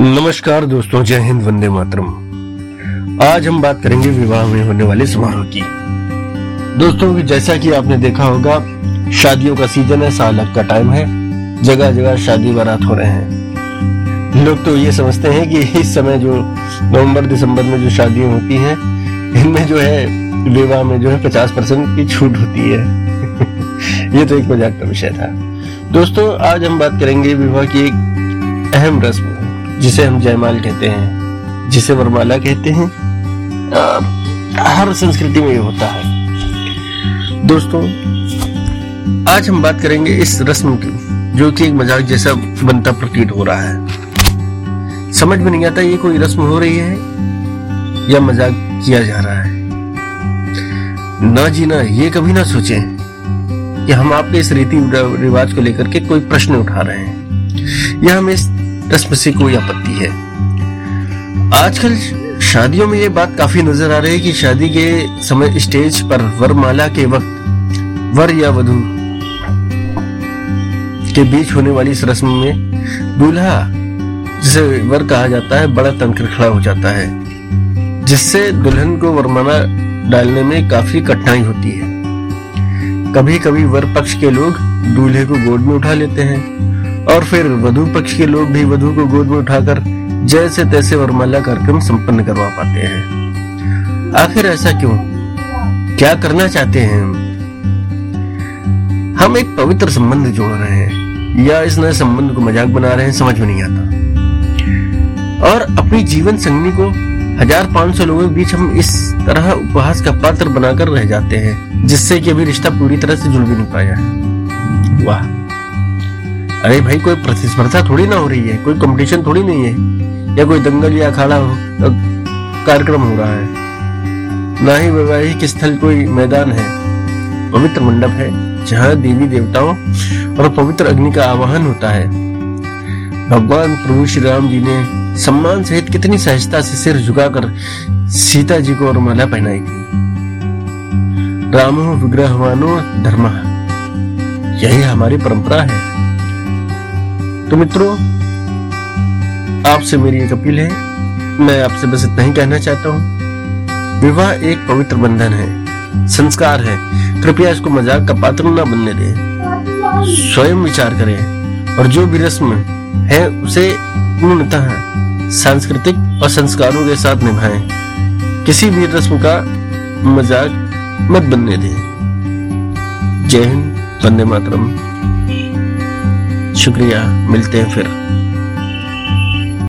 नमस्कार दोस्तों, जय हिंद, वंदे मातरम। आज हम बात करेंगे विवाह में होने वाले समारोह की। दोस्तों की जैसा कि आपने देखा होगा, शादियों का सीज़न है, साल का टाइम है जगह जगह शादी बारात हो रहे हैं। लोग तो ये समझते हैं कि इस समय जो नवंबर, दिसंबर में जो शादियाँ होती हैं, इनमें जो है, विवाह में जो है पचास परसेंट की छूट होती है। ये तो एक मज़ाक का विषय था। दोस्तों, आज हम बात करेंगे विवाह की एक अहम रस्म। जिसे हम जयमाल कहते हैं जिसे वरमाला कहते हैं आ, हर संस्कृति में ये होता है। दोस्तों आज हम बात करेंगे इस रस्म की जो कि एक मज़ाक जैसा बनता प्रतीत हो रहा है। समझ में नहीं आता ये कोई रस्म हो रही है या मज़ाक किया जा रहा है। ना जी ना ये कभी ना सोचें कि हम आपके इस रीति रिवाज को लेकर के कोई प्रश्न उठा रहे हैं। या हम इस रस्म से कोई आपत्ति है। आजकल शादियों में ये बात काफ़ी नज़र आ रही है कि शादी के समय स्टेज पर वरमाला के वक्त वर या वधु के बीच होने वाली इस रस्म में दूल्हा, जिसे वर कहा जाता है, बड़ा तनकर खड़ा हो जाता है, जिससे दुल्हन को वरमाला डालने में काफ़ी कठिनाई होती है। कभी कभी वर पक्ष के लोग दूल्हे को गोद में उठा लेते हैं और फिर वधु पक्ष के लोग भी वधु को गोद में उठाकर जैसे तैसे वरमाला कार्यक्रम संपन्न करवा पाते हैं। आखिर ऐसा क्यों? क्या करना चाहते हैं हम? एक पवित्र संबंध जोड़ रहे हैं, या इस नए संबंध को मज़ाक बना रहे हैं, समझ में नहीं आता। और अपनी जीवन संगनी को हज़ार पाँच सौ लोगों के बीच हम इस तरह उपहास का पात्र बनाकर रह जाते हैं, जिससे कि अभी रिश्ता पूरी तरह से जुड़ भी नहीं पाया। है वाह। अरे भाई, कोई प्रतिस्पर्धा थोड़ी ना हो रही है? कोई कंपटीशन थोड़ी नहीं है? या कोई दंगल या अखाड़ा कार्यक्रम हो रहा है। ना ही वैवाहिक स्थल कोई मैदान है। पवित्र मंडप है, जहाँ देवी देवताओं और पवित्र अग्नि का आवाहन होता है। भगवान प्रभु श्री राम जी ने सम्मान सहित कितनी सहजता से सिर झुकाकर सीता जी को और माला पहनाई थी। रामो विग्रहवानो धर्म, यही हमारी परंपरा है। तो मित्रों, आपसे मेरी एक अपील है। मैं आपसे बस इतना ही कहना चाहता हूँ। विवाह एक पवित्र बंधन है, संस्कार है। कृपया इसको मज़ाक का पात्र न बनने दें। स्वयं विचार करें और जो भी रस्म है, उसे पूर्णतः सांस्कृतिक और संस्कारों के साथ निभाएँ। किसी भी रस्म का मज़ाक मत बनने दें। जय हिंद, वंदे मातरम। शुक्रिया मिलते हैं फिर।